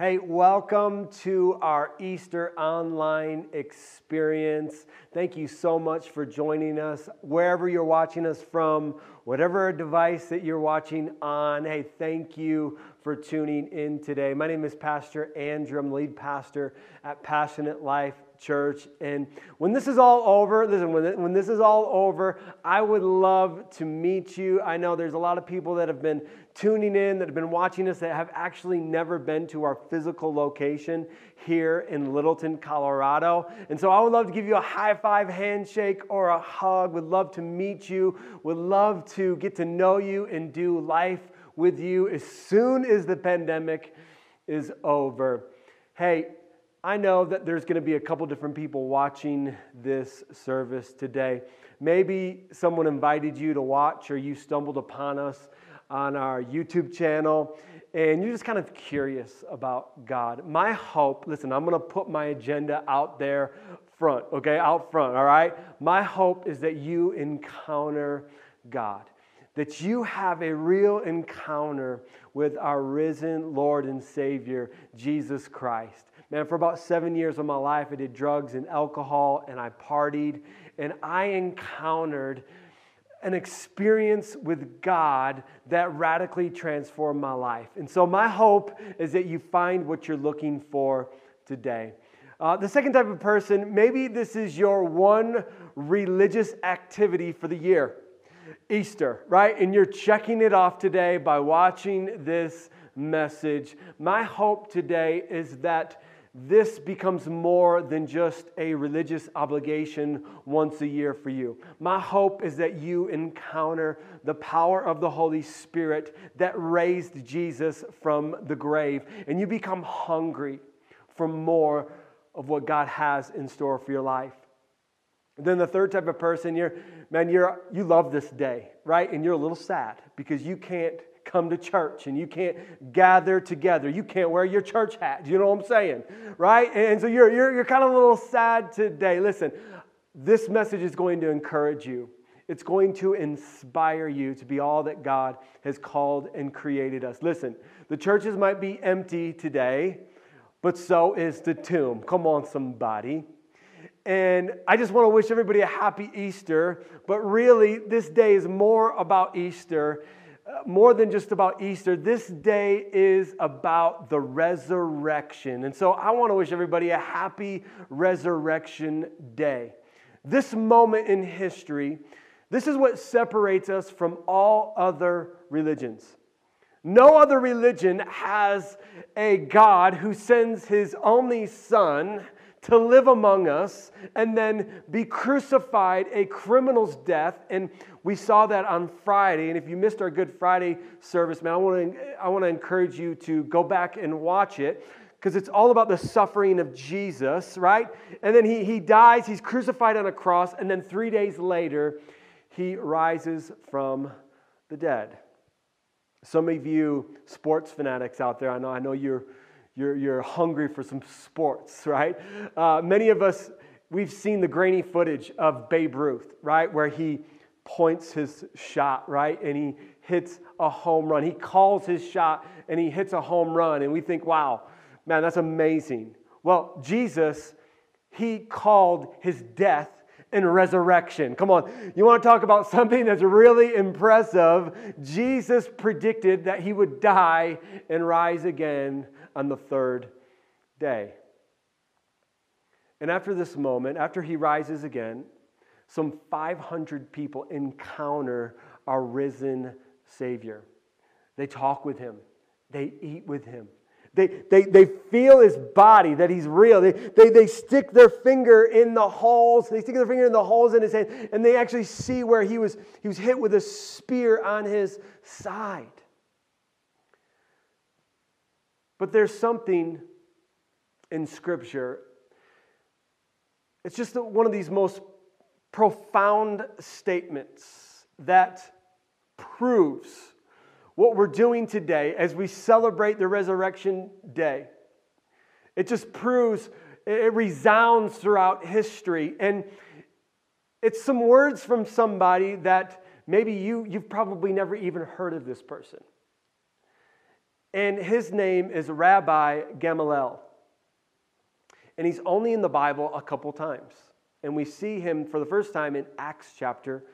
Hey, welcome to our Easter online experience. Thank you so much for joining us. Wherever you're watching us from, whatever device that you're watching on, hey, thank you for tuning in today. My name is Pastor Andrew. I'm lead pastor at Passionate Life Church. And when this is all over, listen, when, this is all over, I would love to meet you. I know there's a lot of people that have been tuning in, that have been watching us, that have actually never been to our physical location here in Littleton, Colorado. And so I would love to give you a high five, handshake, or a hug. Would love to meet you. Would love to get to know you and do life with you as soon as the pandemic is over. Hey, I know that there's going to be a couple different people watching this service today. Maybe someone invited you to watch or you stumbled upon us on our YouTube channel and you're just kind of curious about God. My hope, listen, I'm going to put my agenda out there front, okay? Out front, all right? My hope is that you encounter God. That you have a real encounter with our risen Lord and Savior, Jesus Christ. Man, for about seven years of my life, I did drugs and alcohol and I partied, and I encountered an experience with God that radically transformed my life. And so, my hope is that you find what you're looking for today. Uh, the second type of person, maybe this is your one religious activity for the year Easter, right? And you're checking it off today by watching this message. My hope today is that this becomes more than just a religious obligation once a year for you. My hope is that you encounter the power of the Holy Spirit that raised Jesus from the grave and you become hungry for more of what God has in store for your life. then the third type of person, you're man, you're you love this day, right? And you're a little sad because you can't come to church and you can't gather together. You can't wear your church hat. You know what I'm saying? Right? And so you're, you're, you're kind of a little sad today. Listen, this message is going to encourage you. It's going to inspire you to be all that God has called and created us. Listen, the churches might be empty today, but so is the tomb. Come on, somebody. And I just want to wish everybody a happy Easter. But really, this day is more about Easter Uh, more than just about Easter, this day is about the resurrection. And so I want to wish everybody a happy resurrection day. This moment in history, this is what separates us from all other religions. No other religion has a God who sends his only son to live among us and then be crucified a criminal's death. And we saw that on Friday. And if you missed our Good Friday service, man, I want to, I want to encourage you to go back and watch it because it's all about the suffering of Jesus, right? And then he, he dies, he's crucified on a cross, and then three days later, he rises from the dead. Some of you sports fanatics out there, I know, I know you're you're, you're hungry for some sports, right? Uh, many of us, we've seen the grainy footage of Babe Ruth, right? Where he points his shot, right? And he hits a home run. He calls his shot and he hits a home run. And we think, wow, man, that's amazing. Well, Jesus, he called his death and resurrection. Come on, you want to talk about something that's really impressive? Jesus predicted that he would die and rise again on the third day. And after this moment, after he rises again, some 500 people encounter our risen Savior. They talk with him, they eat with him. They, they, they feel his body, that he's real. They, they, they stick their finger in the holes. They stick their finger in the holes in his hand, and they actually see where he was, he was hit with a spear on his side. But there's something in Scripture, it's just one of these most profound statements that proves what we're doing today as we celebrate the resurrection day. It just proves, it resounds throughout history. And it's some words from somebody that maybe you, you've probably never even heard of this person. And his name is Rabbi Gamaliel. And he's only in the Bible a couple times. And we see him for the first time in Acts chapter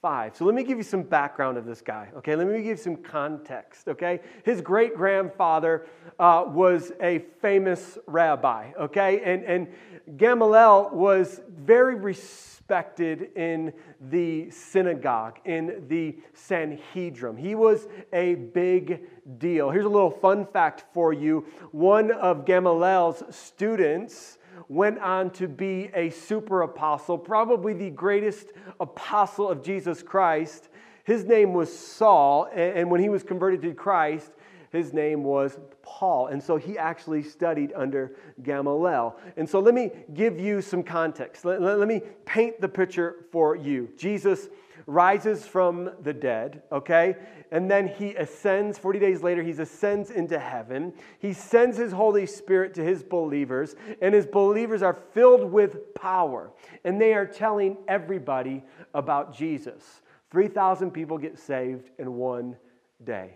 5. So let me give you some background of this guy, okay? Let me give you some context, okay? His great grandfather uh, was a famous rabbi, okay? And, and Gamaliel was very respected in the synagogue, in the Sanhedrin. He was a big deal. Here's a little fun fact for you one of Gamaliel's students went on to be a super apostle, probably the greatest apostle of Jesus Christ. His name was Saul, and when he was converted to Christ, his name was Paul. And so he actually studied under Gamaliel. And so let me give you some context. Let, let, let me paint the picture for you. Jesus rises from the dead, okay? And then he ascends, 40 days later, he ascends into heaven. He sends his Holy Spirit to his believers, and his believers are filled with power. And they are telling everybody about Jesus. 3,000 people get saved in one day.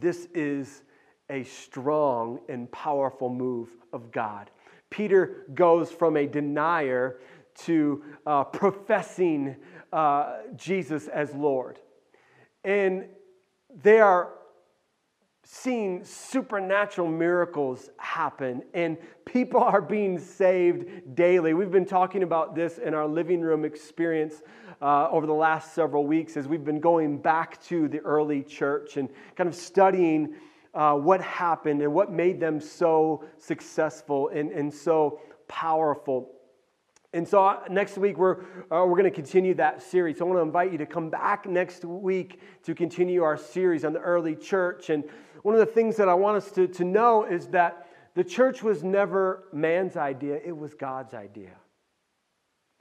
This is a strong and powerful move of God. Peter goes from a denier to uh, professing uh, Jesus as Lord. And they are seeing supernatural miracles happen, and people are being saved daily. We've been talking about this in our living room experience uh, over the last several weeks as we've been going back to the early church and kind of studying uh, what happened and what made them so successful and, and so powerful. And so uh, next week, we're, uh, we're going to continue that series. So I want to invite you to come back next week to continue our series on the early church. And one of the things that I want us to, to know is that the church was never man's idea, it was God's idea.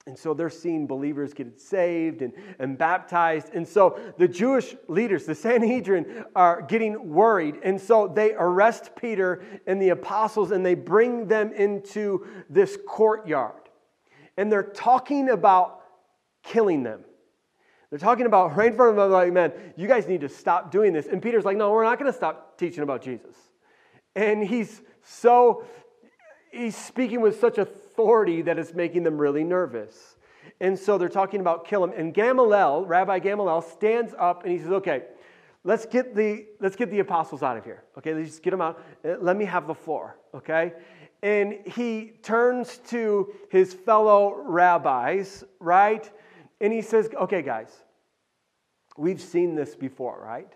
And so they're seeing believers get saved and, and baptized. And so the Jewish leaders, the Sanhedrin, are getting worried. And so they arrest Peter and the apostles and they bring them into this courtyard and they're talking about killing them. They're talking about right in front of them, like, man, you guys need to stop doing this. And Peter's like, no, we're not going to stop teaching about Jesus. And he's so, he's speaking with such authority that it's making them really nervous. And so they're talking about kill him. And Gamaliel, Rabbi Gamaliel, stands up and he says, okay, let's get the, let's get the apostles out of here. Okay, let's just get them out. Uh, let me have the floor. Okay? And he turns to his fellow rabbis, right? And he says, Okay, guys, we've seen this before, right?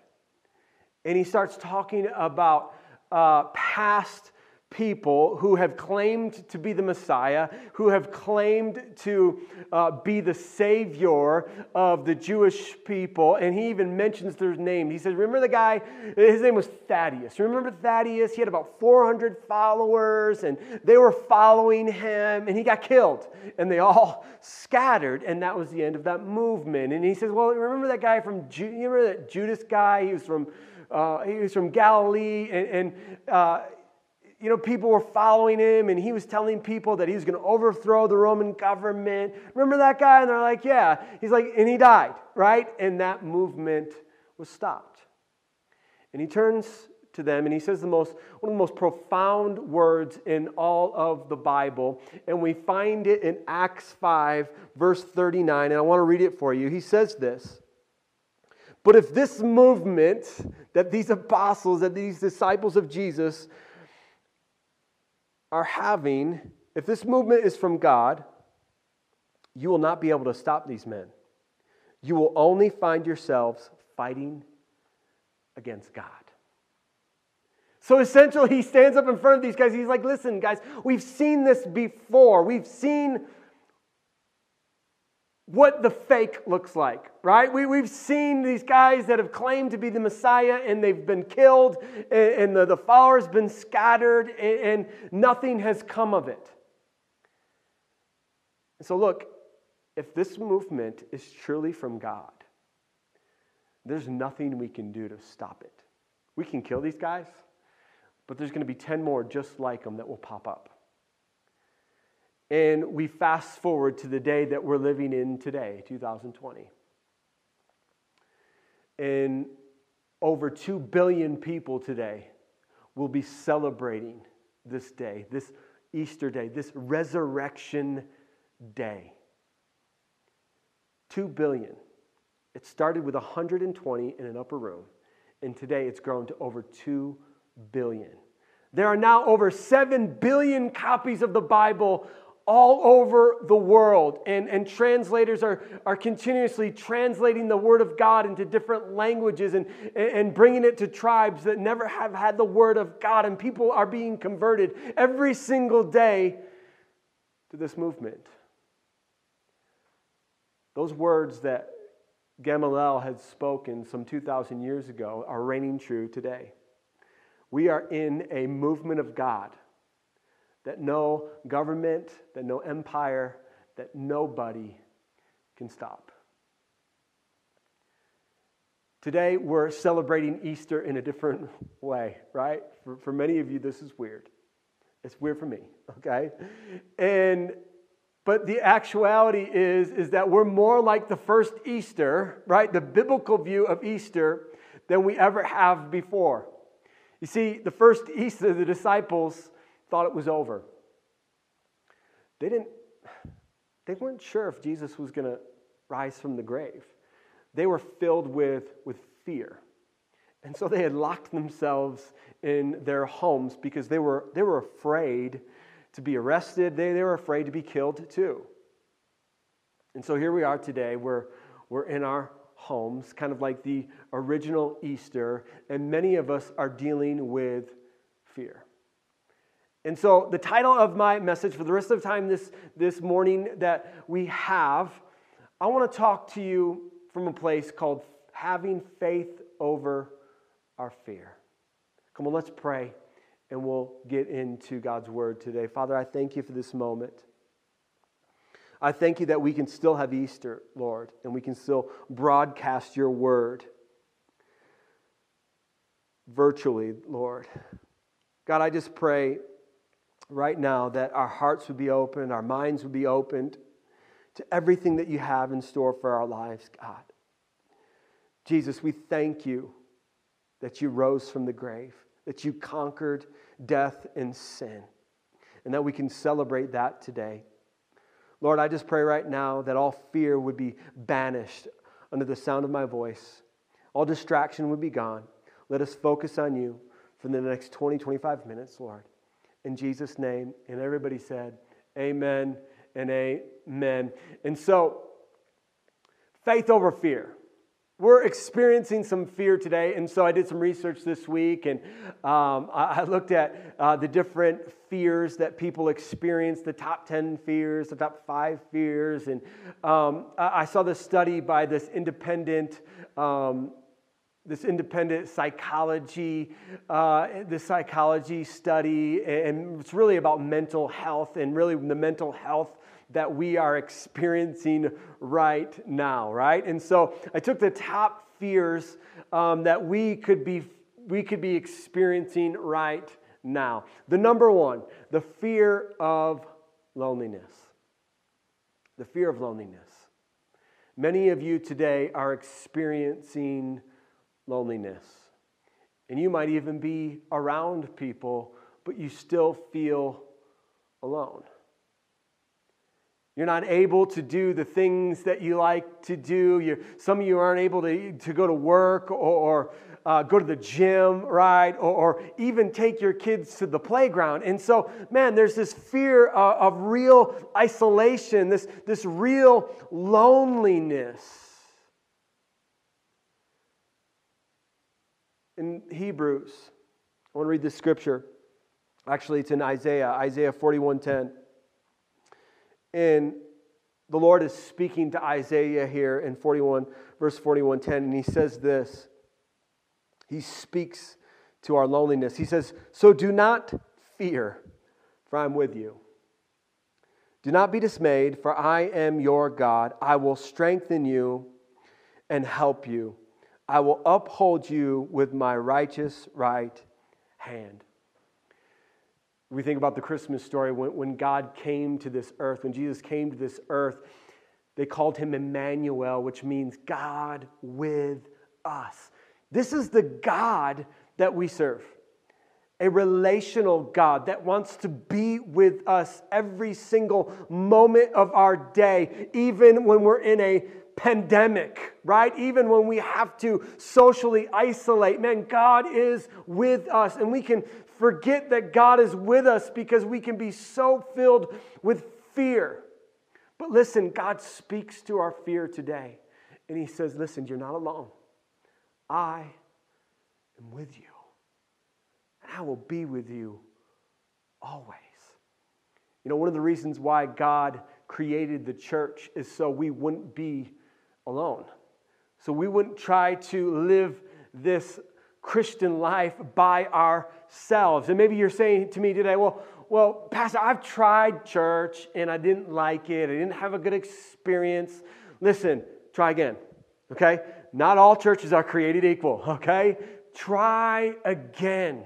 And he starts talking about uh, past people who have claimed to be the Messiah, who have claimed to uh, be the Savior of the Jewish people. And he even mentions their name. He says, Remember the guy? His name was Thaddeus. Remember Thaddeus? He had about 400 followers, and they were following him, and he got killed. And they all scattered, and that was the end of that movement. And he says, Well, remember that guy from, Ju- remember that Judas guy? He was from. Uh, he was from Galilee, and, and uh, you know, people were following him and he was telling people that he was going to overthrow the Roman government. Remember that guy? And they're like, yeah. He's like, and he died, right? And that movement was stopped. And he turns to them and he says the most, one of the most profound words in all of the Bible. And we find it in Acts 5, verse 39. And I want to read it for you. He says this. But if this movement that these apostles, that these disciples of Jesus, are having, if this movement is from God, you will not be able to stop these men. You will only find yourselves fighting against God. So essentially, he stands up in front of these guys. He's like, listen, guys, we've seen this before. We've seen what the fake looks like, right? We, we've seen these guys that have claimed to be the Messiah and they've been killed and, and the, the followers been scattered and, and nothing has come of it. And so, look, if this movement is truly from God, there's nothing we can do to stop it. We can kill these guys, but there's going to be 10 more just like them that will pop up. And we fast forward to the day that we're living in today, 2020. And over 2 billion people today will be celebrating this day, this Easter day, this resurrection day. 2 billion. It started with 120 in an upper room, and today it's grown to over 2 billion. There are now over 7 billion copies of the Bible all over the world. And, and translators are, are continuously translating the Word of God into different languages and, and bringing it to tribes that never have had the Word of God. And people are being converted every single day to this movement. Those words that Gamaliel had spoken some 2,000 years ago are reigning true today. We are in a movement of God that no government, that no empire, that nobody can stop. Today, we're celebrating Easter in a different way, right? For, for many of you, this is weird. It's weird for me, okay? And but the actuality is, is that we're more like the first Easter, right? The biblical view of Easter than we ever have before. You see, the first Easter, the disciples thought it was over. They didn't they weren't sure if Jesus was going to rise from the grave. They were filled with, with fear. And so they had locked themselves in their homes because they were, they were afraid to be arrested. They, they were afraid to be killed too. And so here we are today. We're, we're in our homes, kind of like the original Easter, and many of us are dealing with fear. And so, the title of my message for the rest of the time this, this morning that we have, I want to talk to you from a place called having faith over our fear. Come on, let's pray and we'll get into God's word today. Father, I thank you for this moment. I thank you that we can still have Easter, Lord, and we can still broadcast your word virtually, Lord. God, I just pray right now that our hearts would be open, our minds would be opened to everything that you have in store for our lives, God. Jesus, we thank you that you rose from the grave, that you conquered death and sin, and that we can celebrate that today. Lord, I just pray right now that all fear would be banished under the sound of my voice. All distraction would be gone. Let us focus on you for the next 20, 25 minutes, Lord in Jesus' name. And everybody said, Amen and amen. And so, faith over fear. We're experiencing some fear today, and so I did some research this week, and um, I looked at uh, the different fears that people experience, the top 10 fears, the top five fears, and um, I saw this study by this independent um, this independent psychology, uh, this psychology study, and it's really about mental health and really the mental health that we are experiencing right now, right? And so I took the top fears um, that we could be we could be experiencing right now. The number one, the fear of loneliness. The fear of loneliness. Many of you today are experiencing loneliness. And you might even be around people, but you still feel alone. You're not able to do the things that you like to do. You're, some of you aren't able to, to go to work or, or uh, go to the gym, right? Or, or, even take your kids to the playground. And so, man, there's this fear of, of real isolation, this, this real loneliness. In Hebrews. I want to read this scripture. Actually, it's in Isaiah, Isaiah 41:10. And the Lord is speaking to Isaiah here in 41, verse 41:10, and he says this. He speaks to our loneliness. He says, So do not fear, for I'm with you. Do not be dismayed, for I am your God. I will strengthen you and help you. I will uphold you with my righteous right hand. We think about the Christmas story when, when God came to this earth, when Jesus came to this earth, they called him Emmanuel, which means God with us. This is the God that we serve a relational God that wants to be with us every single moment of our day, even when we're in a pandemic, right? Even when we have to socially isolate. Man, God is with us, and we can forget that God is with us because we can be so filled with fear. But listen, God speaks to our fear today, and He says, Listen, you're not alone. I am with you. And I will be with you always. You know, one of the reasons why God created the church is so we wouldn't be alone. So we wouldn't try to live this Christian life by ourselves. And maybe you're saying to me today, well, well, Pastor, I've tried church and I didn't like it. I didn't have a good experience. Listen, try again, okay? Not all churches are created equal, okay? Try again.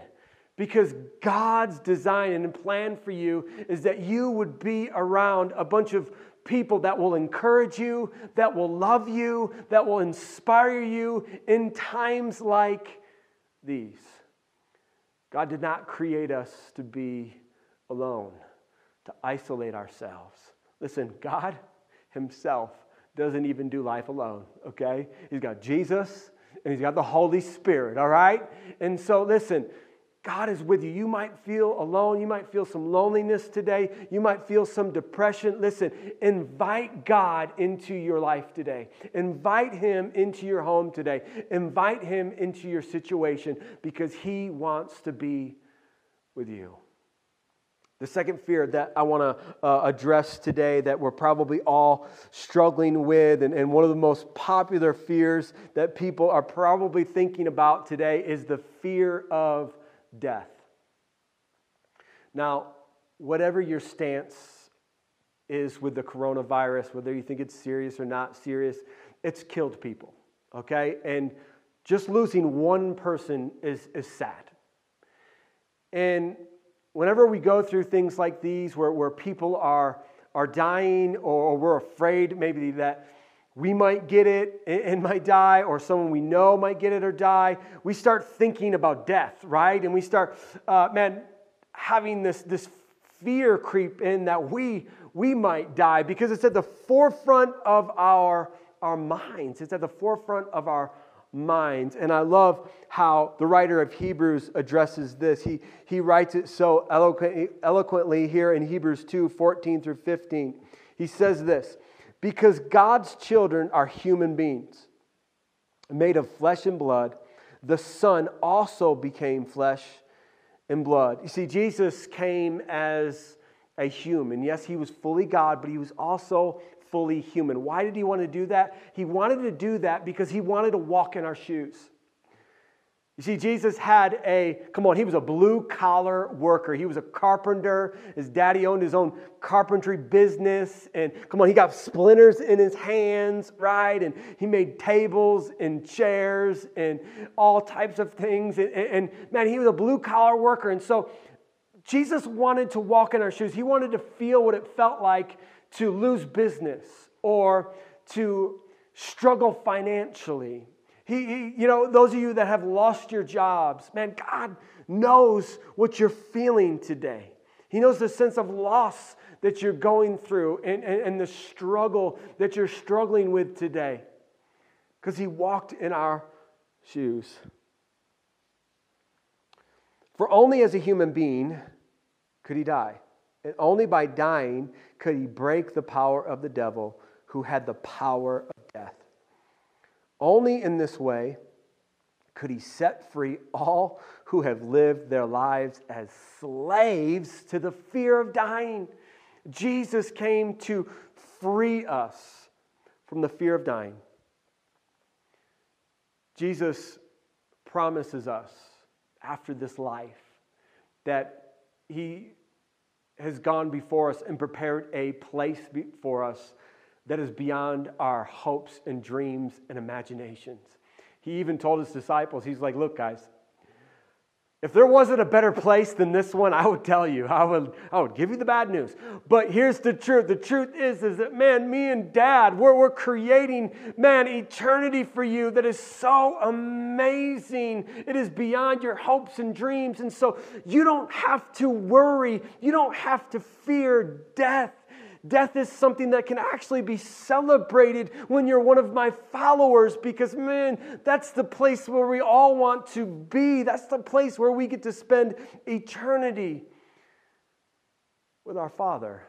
Because God's design and plan for you is that you would be around a bunch of people that will encourage you, that will love you, that will inspire you in times like these. God did not create us to be alone, to isolate ourselves. Listen, God Himself doesn't even do life alone, okay? He's got Jesus and He's got the Holy Spirit, all right? And so, listen, God is with you. You might feel alone. You might feel some loneliness today. You might feel some depression. Listen, invite God into your life today. Invite Him into your home today. Invite Him into your situation because He wants to be with you. The second fear that I want to uh, address today, that we're probably all struggling with, and, and one of the most popular fears that people are probably thinking about today, is the fear of death. Now, whatever your stance is with the coronavirus, whether you think it's serious or not serious, it's killed people, okay? And just losing one person is, is sad. And whenever we go through things like these where, where people are, are dying or, or we're afraid maybe that we might get it and might die, or someone we know might get it or die. We start thinking about death, right? And we start, uh, man, having this, this fear creep in that we, we might die because it's at the forefront of our, our minds. It's at the forefront of our minds. And I love how the writer of Hebrews addresses this. He, he writes it so eloquently, eloquently here in Hebrews 2 14 through 15. He says this because God's children are human beings made of flesh and blood. The Son also became flesh and blood. You see, Jesus came as a human. Yes, he was fully God, but he was also fully human. Why did he want to do that? He wanted to do that because he wanted to walk in our shoes. You see, Jesus had a, come on, he was a blue collar worker. He was a carpenter. His daddy owned his own carpentry business. And come on, he got splinters in his hands, right? And he made tables and chairs and all types of things. And, and man, he was a blue collar worker. And so Jesus wanted to walk in our shoes. He wanted to feel what it felt like to lose business or to struggle financially he, he, you know, those of you that have lost your jobs, man, God knows what you're feeling today. He knows the sense of loss that you're going through and, and, and the struggle that you're struggling with today because He walked in our shoes. For only as a human being could He die. And only by dying could He break the power of the devil who had the power of death. Only in this way could he set free all who have lived their lives as slaves to the fear of dying. Jesus came to free us from the fear of dying. Jesus promises us after this life that he has gone before us and prepared a place for us that is beyond our hopes and dreams and imaginations. He even told his disciples, He's like, Look, guys, If there wasn't a better place than this one, I would tell you. I would, I would give you the bad news. But here's the truth. The truth is, is that, man, me and dad, we're, we're creating, man, eternity for you that is so amazing. It is beyond your hopes and dreams. And so you don't have to worry. You don't have to fear death. Death is something that can actually be celebrated when you're one of my followers because, man, that's the place where we all want to be. That's the place where we get to spend eternity with our Father.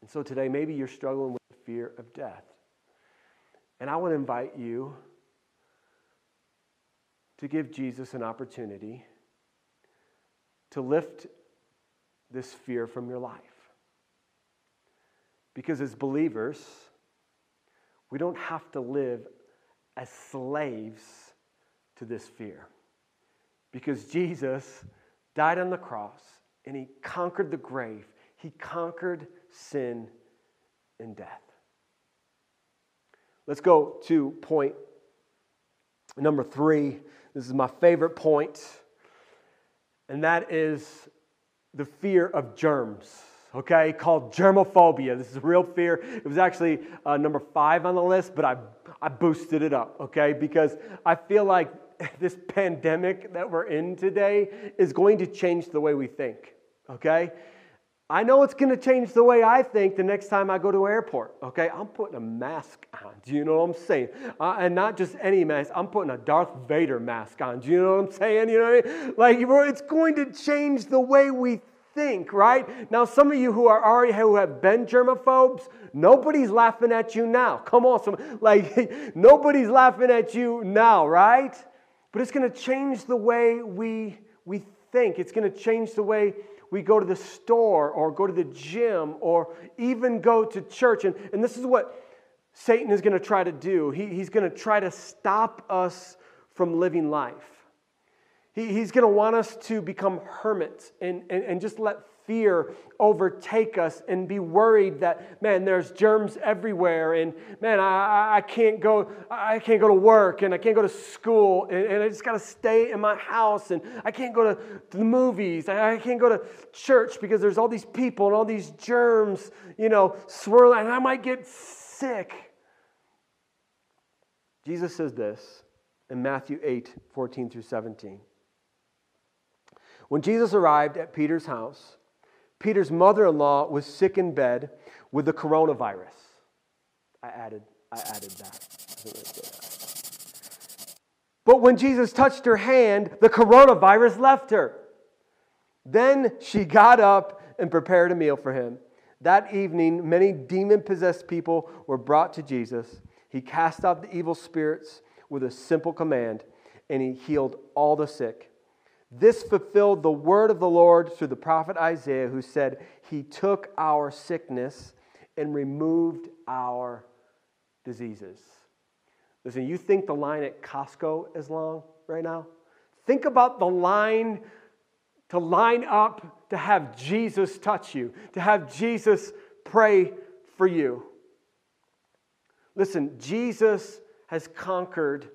And so today, maybe you're struggling with the fear of death. And I want to invite you to give Jesus an opportunity to lift this fear from your life. Because as believers, we don't have to live as slaves to this fear. Because Jesus died on the cross and he conquered the grave, he conquered sin and death. Let's go to point number three. This is my favorite point, and that is the fear of germs okay, called germophobia. This is a real fear. It was actually uh, number five on the list, but I, I boosted it up, okay, because I feel like this pandemic that we're in today is going to change the way we think, okay? I know it's going to change the way I think the next time I go to airport. Okay, I'm putting a mask on. Do you know what I'm saying? Uh, and not just any mask. I'm putting a Darth Vader mask on. Do you know what I'm saying? You know what I mean? Like it's going to change the way we think, right? Now, some of you who are already who have been germaphobes, nobody's laughing at you now. Come on, some like nobody's laughing at you now, right? But it's going to change the way we we think. It's going to change the way we go to the store or go to the gym or even go to church. And, and this is what Satan is going to try to do. He, he's going to try to stop us from living life. He, he's going to want us to become hermits and, and, and just let fear overtake us and be worried that man there's germs everywhere and man I, I can't go i can't go to work and i can't go to school and, and i just got to stay in my house and i can't go to, the movies. I, I can't go to church because there's all these people and all these germs you know swirling and i might get sick. Jesus says this in matthew 8 14 through 17 when Jesus arrived at Peter's house, Peter's mother in law was sick in bed with the coronavirus. I added, I added that. But when Jesus touched her hand, the coronavirus left her. Then she got up and prepared a meal for him. That evening, many demon possessed people were brought to Jesus. He cast out the evil spirits with a simple command, and he healed all the sick. This fulfilled the word of the Lord through the prophet Isaiah, who said, He took our sickness and removed our diseases. Listen, you think the line at Costco is long right now? Think about the line to line up to have Jesus touch you, to have Jesus pray for you. Listen, Jesus has conquered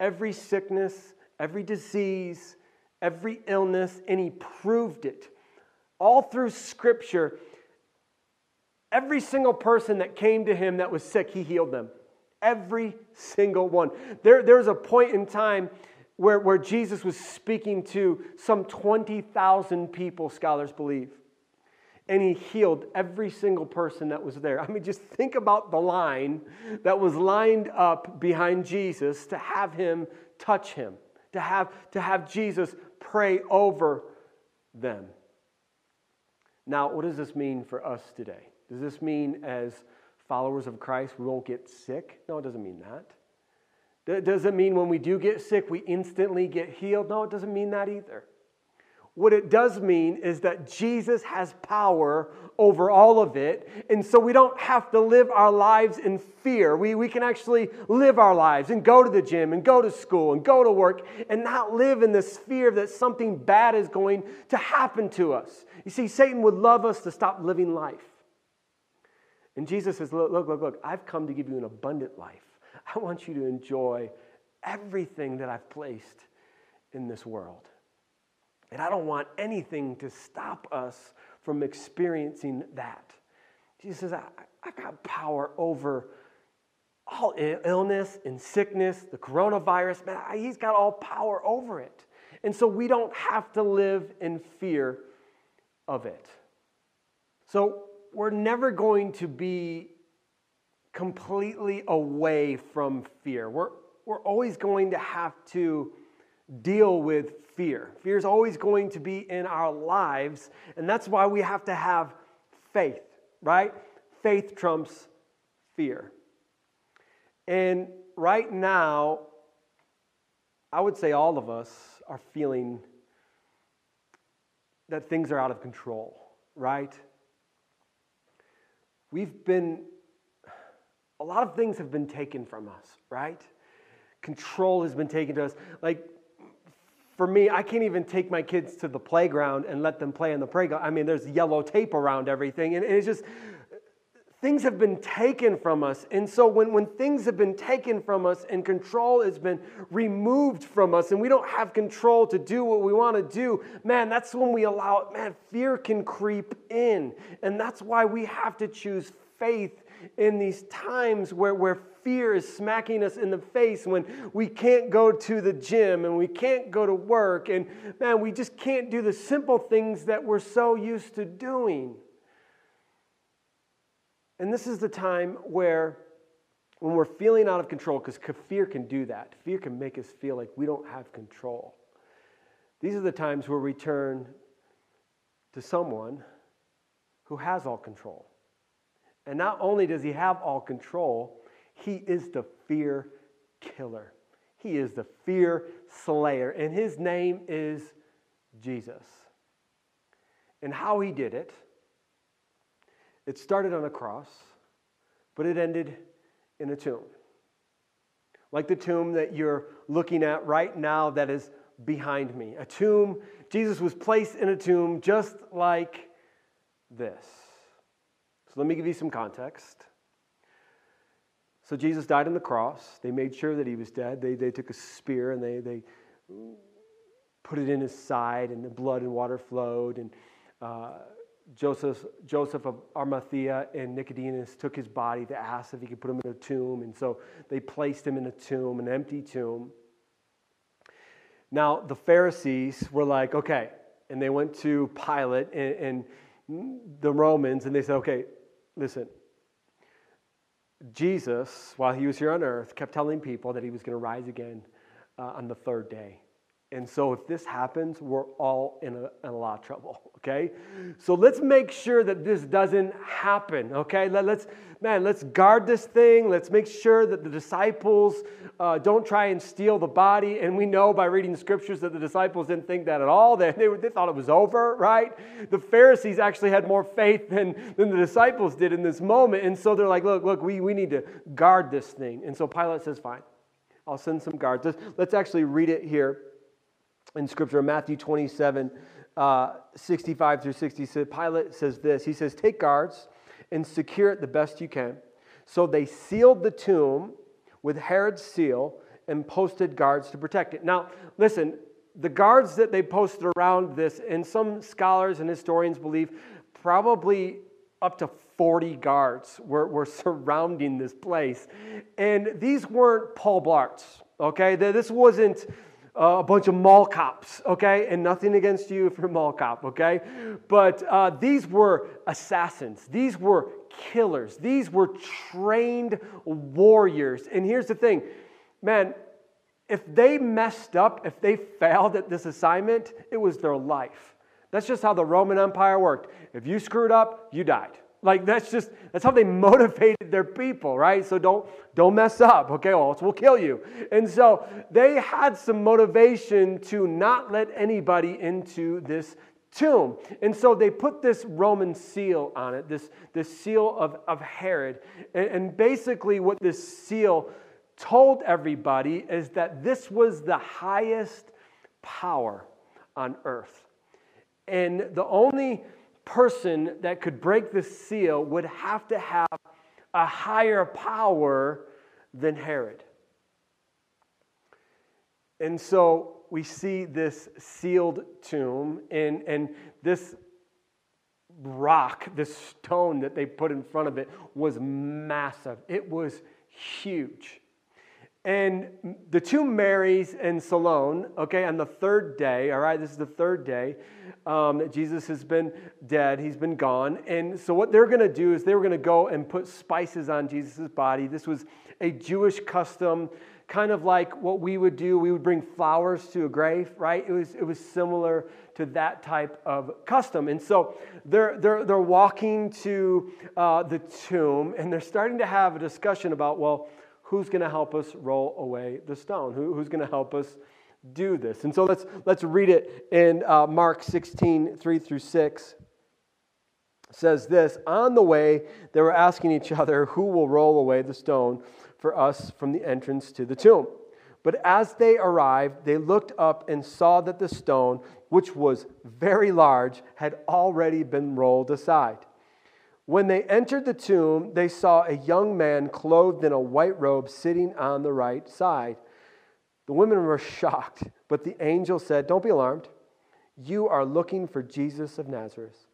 every sickness, every disease, every illness, and he proved it. All through Scripture, every single person that came to him that was sick, he healed them. Every single one. There, there was a point in time where, where Jesus was speaking to some 20,000 people, scholars believe. And he healed every single person that was there. I mean, just think about the line that was lined up behind Jesus to have him touch him, to have, to have Jesus pray over them. Now, what does this mean for us today? Does this mean as followers of Christ we won't get sick? No, it doesn't mean that. Does it mean when we do get sick we instantly get healed? No, it doesn't mean that either. What it does mean is that Jesus has power over all of it. And so we don't have to live our lives in fear. We, we can actually live our lives and go to the gym and go to school and go to work and not live in this fear that something bad is going to happen to us. You see, Satan would love us to stop living life. And Jesus says, Look, look, look, look, I've come to give you an abundant life. I want you to enjoy everything that I've placed in this world. And I don't want anything to stop us from experiencing that. Jesus says, I, I got power over all illness and sickness, the coronavirus. Man, he's got all power over it. And so we don't have to live in fear of it. So we're never going to be completely away from fear. We're, we're always going to have to deal with fear. Fear is always going to be in our lives, and that's why we have to have faith, right? Faith trumps fear. And right now, I would say all of us are feeling that things are out of control, right? We've been, a lot of things have been taken from us, right? Control has been taken to us. Like, for me, I can't even take my kids to the playground and let them play in the playground. I mean, there's yellow tape around everything, and it's just, things have been taken from us. And so when, when things have been taken from us and control has been removed from us and we don't have control to do what we want to do, man, that's when we allow, man, fear can creep in. And that's why we have to choose faith in these times where, where fear is smacking us in the face when we can't go to the gym and we can't go to work and man we just can't do the simple things that we're so used to doing and this is the time where, when we're feeling out of control, because fear can do that, fear can make us feel like we don't have control. These are the times where we turn to someone who has all control. And not only does he have all control, he is the fear killer. He is the fear slayer. And his name is Jesus. And how he did it it started on a cross, but it ended in a tomb. Like the tomb that you're looking at right now that is behind me. A tomb, Jesus was placed in a tomb just like this. So let me give you some context. So Jesus died on the cross. They made sure that he was dead. They, they took a spear and they, they put it in his side, and the blood and water flowed. And uh, Joseph, Joseph of Arimathea and Nicodemus took his body to ask if he could put him in a tomb. And so they placed him in a tomb, an empty tomb. Now, the Pharisees were like, okay. And they went to Pilate and, and the Romans, and they said, okay, listen. Jesus, while he was here on earth, kept telling people that he was going to rise again uh, on the third day. And so, if this happens, we're all in a, in a, lot of trouble, okay? So, let's make sure that this doesn't happen, okay? Let, us man, let's guard this thing. Let's make sure that the disciples uh, don't try and steal the body. And we know by reading the scriptures that the disciples didn't think that at all. They, they, they thought it was over, right? The Pharisees actually had more faith than, than the disciples did in this moment. And so they're like, look, look, we, we need to guard this thing. And so Pilate says, fine, I'll send some guards. Let's, let's actually read it here in Scripture, Matthew 27, uh, 65 through 60, Pilate says this He says, Take guards and secure it the best you can. So they sealed the tomb with Herod's seal and posted guards to protect it. Now, listen, the guards that they posted around this, and some scholars and historians believe probably up to 40 guards were, were surrounding this place. And these weren't Paul Blarts, okay? This wasn't uh, a bunch of mall cops, okay? And nothing against you if you're a mall cop, okay? But uh, these were assassins, these were killers, these were trained warriors. And here's the thing man, if they messed up, if they failed at this assignment, it was their life. That's just how the Roman Empire worked. If you screwed up, you died. Like that's just that's how they motivated their people, right? So don't don't mess up, okay? Or else we'll kill you. And so they had some motivation to not let anybody into this tomb. And so they put this Roman seal on it, this, this seal of, of Herod. And, and basically, what this seal told everybody is that this was the highest power on earth. And the only person that could break the seal would have to have a higher power than Herod. And so we see this sealed tomb, and, and this rock, this stone that they put in front of it was massive. It was huge. And the two Marys and Salome, okay, on the third day, all right, this is the third day um, that Jesus has been dead, he's been gone. And so, what they're going to do is they were going to go and put spices on Jesus' body. This was a Jewish custom, kind of like what we would do. We would bring flowers to a grave, right? It was, it was similar to that type of custom. And so, they're, they're, they're walking to uh, the tomb and they're starting to have a discussion about, well, who's going to help us roll away the stone? Who, who's going to help us do this? And so let's, let's read it in uh, Mark 16, 3 through 6. It says this On the way, they were asking each other, Who will roll away the stone for us from the entrance to the tomb? But as they arrived, they looked up and saw that the stone, which was very large, had already been rolled aside. When they entered the tomb, they saw a young man clothed in a white robe sitting on the right side. The women were shocked, but the angel said, Don't be alarmed. You are looking for Jesus of Nazareth,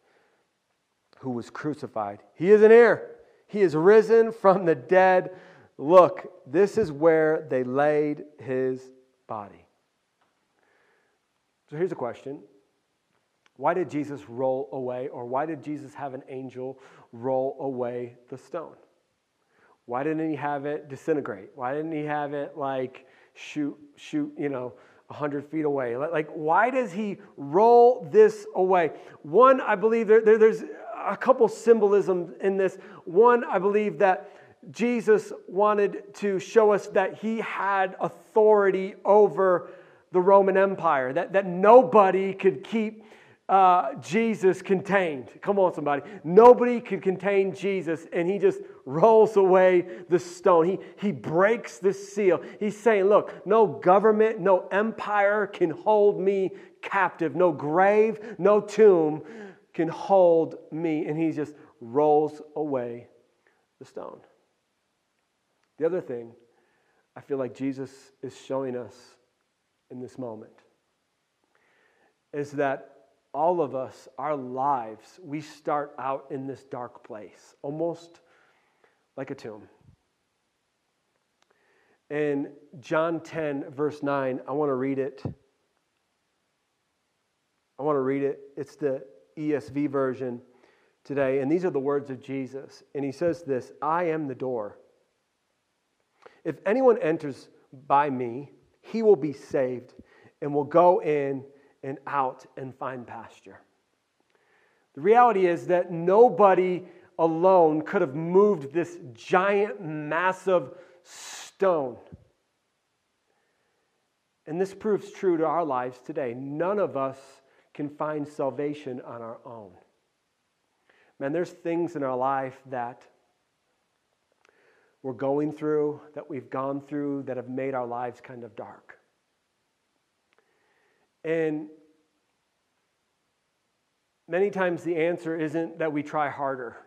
who was crucified. He isn't here, he is risen from the dead. Look, this is where they laid his body. So here's a question why did Jesus roll away, or why did Jesus have an angel roll away the stone? Why didn't he have it disintegrate? Why didn't he have it like shoot, shoot, you know, 100 feet away? Like, why does he roll this away? One, I believe there, there, there's a couple symbolism in this. One, I believe that Jesus wanted to show us that he had authority over the Roman Empire, that, that nobody could keep uh, Jesus contained. Come on, somebody. Nobody could contain Jesus, and he just rolls away the stone. He, he breaks the seal. He's saying, Look, no government, no empire can hold me captive. No grave, no tomb can hold me. And he just rolls away the stone. The other thing I feel like Jesus is showing us in this moment is that all of us, our lives, we start out in this dark place, almost like a tomb. In John 10, verse 9, I want to read it. I want to read it. It's the ESV version today. And these are the words of Jesus. And he says this I am the door. If anyone enters by me, he will be saved and will go in and out and find pasture. The reality is that nobody alone could have moved this giant, massive stone. And this proves true to our lives today. None of us can find salvation on our own. Man, there's things in our life that we're going through, that we've gone through, that have made our lives kind of dark. And many times the answer isn't that we try harder.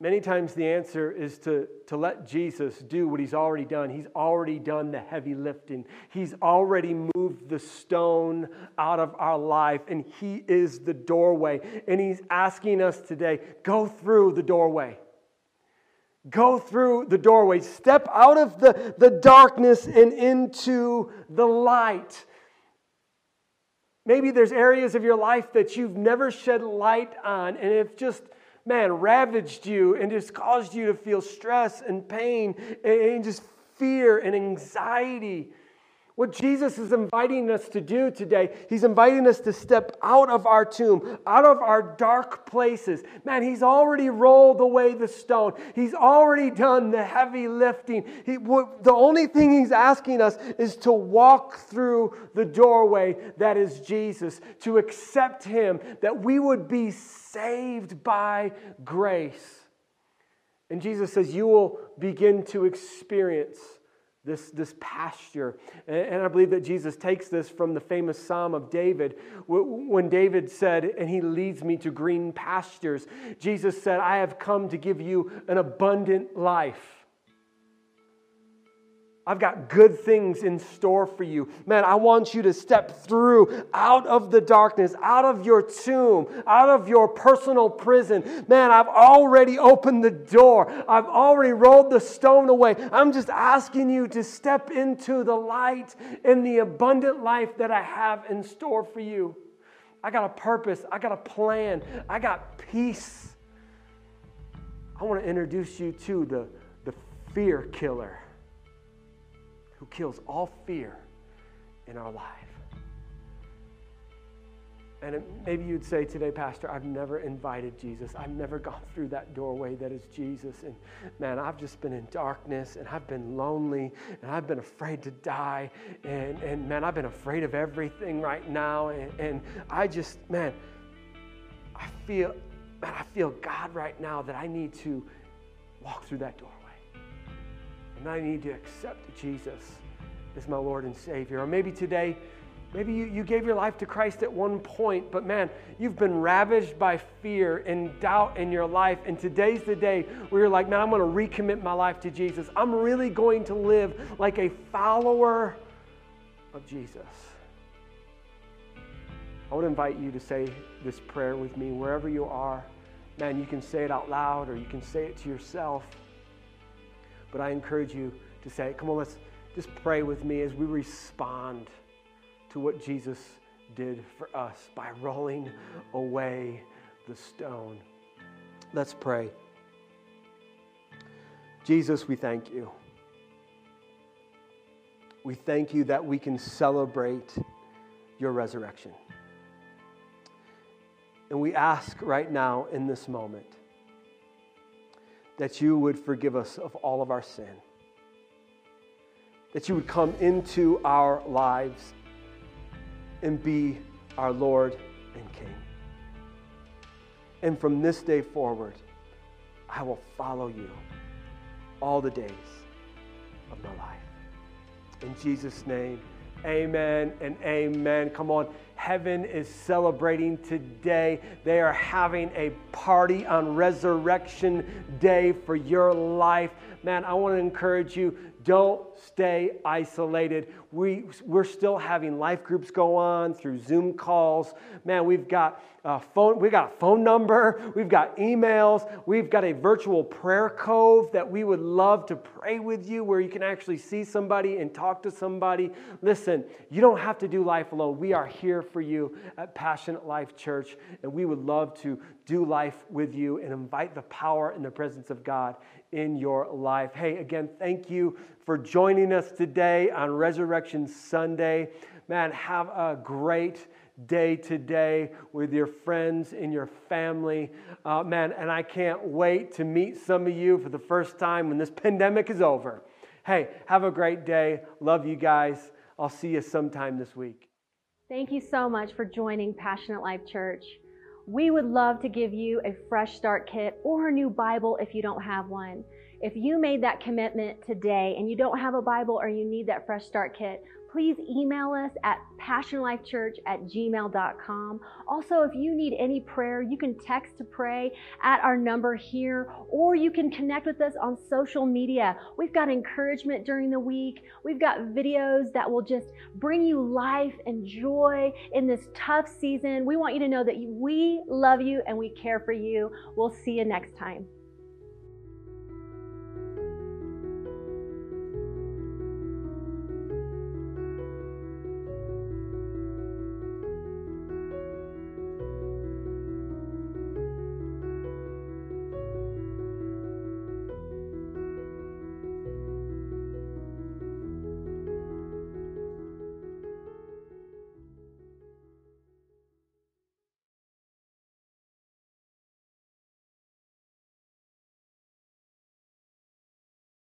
Many times the answer is to, to let Jesus do what he's already done. He's already done the heavy lifting. He's already moved the stone out of our life, and he is the doorway. And he's asking us today go through the doorway. Go through the doorway. Step out of the, the darkness and into the light. Maybe there's areas of your life that you've never shed light on, and it just, man, ravaged you and just caused you to feel stress and pain and just fear and anxiety. What Jesus is inviting us to do today, He's inviting us to step out of our tomb, out of our dark places. Man, He's already rolled away the stone, He's already done the heavy lifting. He, the only thing He's asking us is to walk through the doorway that is Jesus, to accept Him, that we would be saved by grace. And Jesus says, You will begin to experience this, this pasture. And I believe that Jesus takes this from the famous Psalm of David, when David said, And he leads me to green pastures. Jesus said, I have come to give you an abundant life. I've got good things in store for you. Man, I want you to step through out of the darkness, out of your tomb, out of your personal prison. Man, I've already opened the door. I've already rolled the stone away. I'm just asking you to step into the light and the abundant life that I have in store for you. I got a purpose, I got a plan, I got peace. I want to introduce you to the, the fear killer who kills all fear in our life. And maybe you'd say today, Pastor, I've never invited Jesus. I've never gone through that doorway that is Jesus. And man, I've just been in darkness and I've been lonely and I've been afraid to die. And, and man, I've been afraid of everything right now. And, and I just, man, I feel, man, I feel God right now that I need to walk through that doorway. And I need to accept Jesus as my Lord and Savior. Or maybe today, maybe you, you gave your life to Christ at one point, but man, you've been ravaged by fear and doubt in your life. And today's the day where you're like, man, I'm going to recommit my life to Jesus. I'm really going to live like a follower of Jesus. I would invite you to say this prayer with me wherever you are. Man, you can say it out loud or you can say it to yourself. But I encourage you to say, come on, let's just pray with me as we respond to what Jesus did for us by rolling away the stone. Let's pray. Jesus, we thank you. We thank you that we can celebrate your resurrection. And we ask right now in this moment that you would forgive us of all of our sin, that you would come into our lives and be our Lord and King. And from this day forward, I will follow you all the days of my life. In Jesus' name, amen and amen. Come on. Heaven is celebrating today. They are having a party on Resurrection Day for your life. Man, I want to encourage you don't stay isolated. We, we're still having life groups go on through Zoom calls. Man, we've got a phone, we've got a phone number, we've got emails, we've got a virtual prayer cove that we would love to pray with you where you can actually see somebody and talk to somebody. Listen, you don't have to do life alone. We are here for you at Passionate Life Church, and we would love to do life with you and invite the power and the presence of God in your life. Hey, again, thank you for joining us today on Resurrection Sunday. Man, have a great day today with your friends and your family. Uh, man, and I can't wait to meet some of you for the first time when this pandemic is over. Hey, have a great day. Love you guys. I'll see you sometime this week. Thank you so much for joining Passionate Life Church. We would love to give you a fresh start kit or a new Bible if you don't have one. If you made that commitment today and you don't have a Bible or you need that fresh start kit, please email us at passionlifechurch at gmail.com. Also, if you need any prayer, you can text to pray at our number here, or you can connect with us on social media. We've got encouragement during the week. We've got videos that will just bring you life and joy in this tough season. We want you to know that we love you and we care for you. We'll see you next time.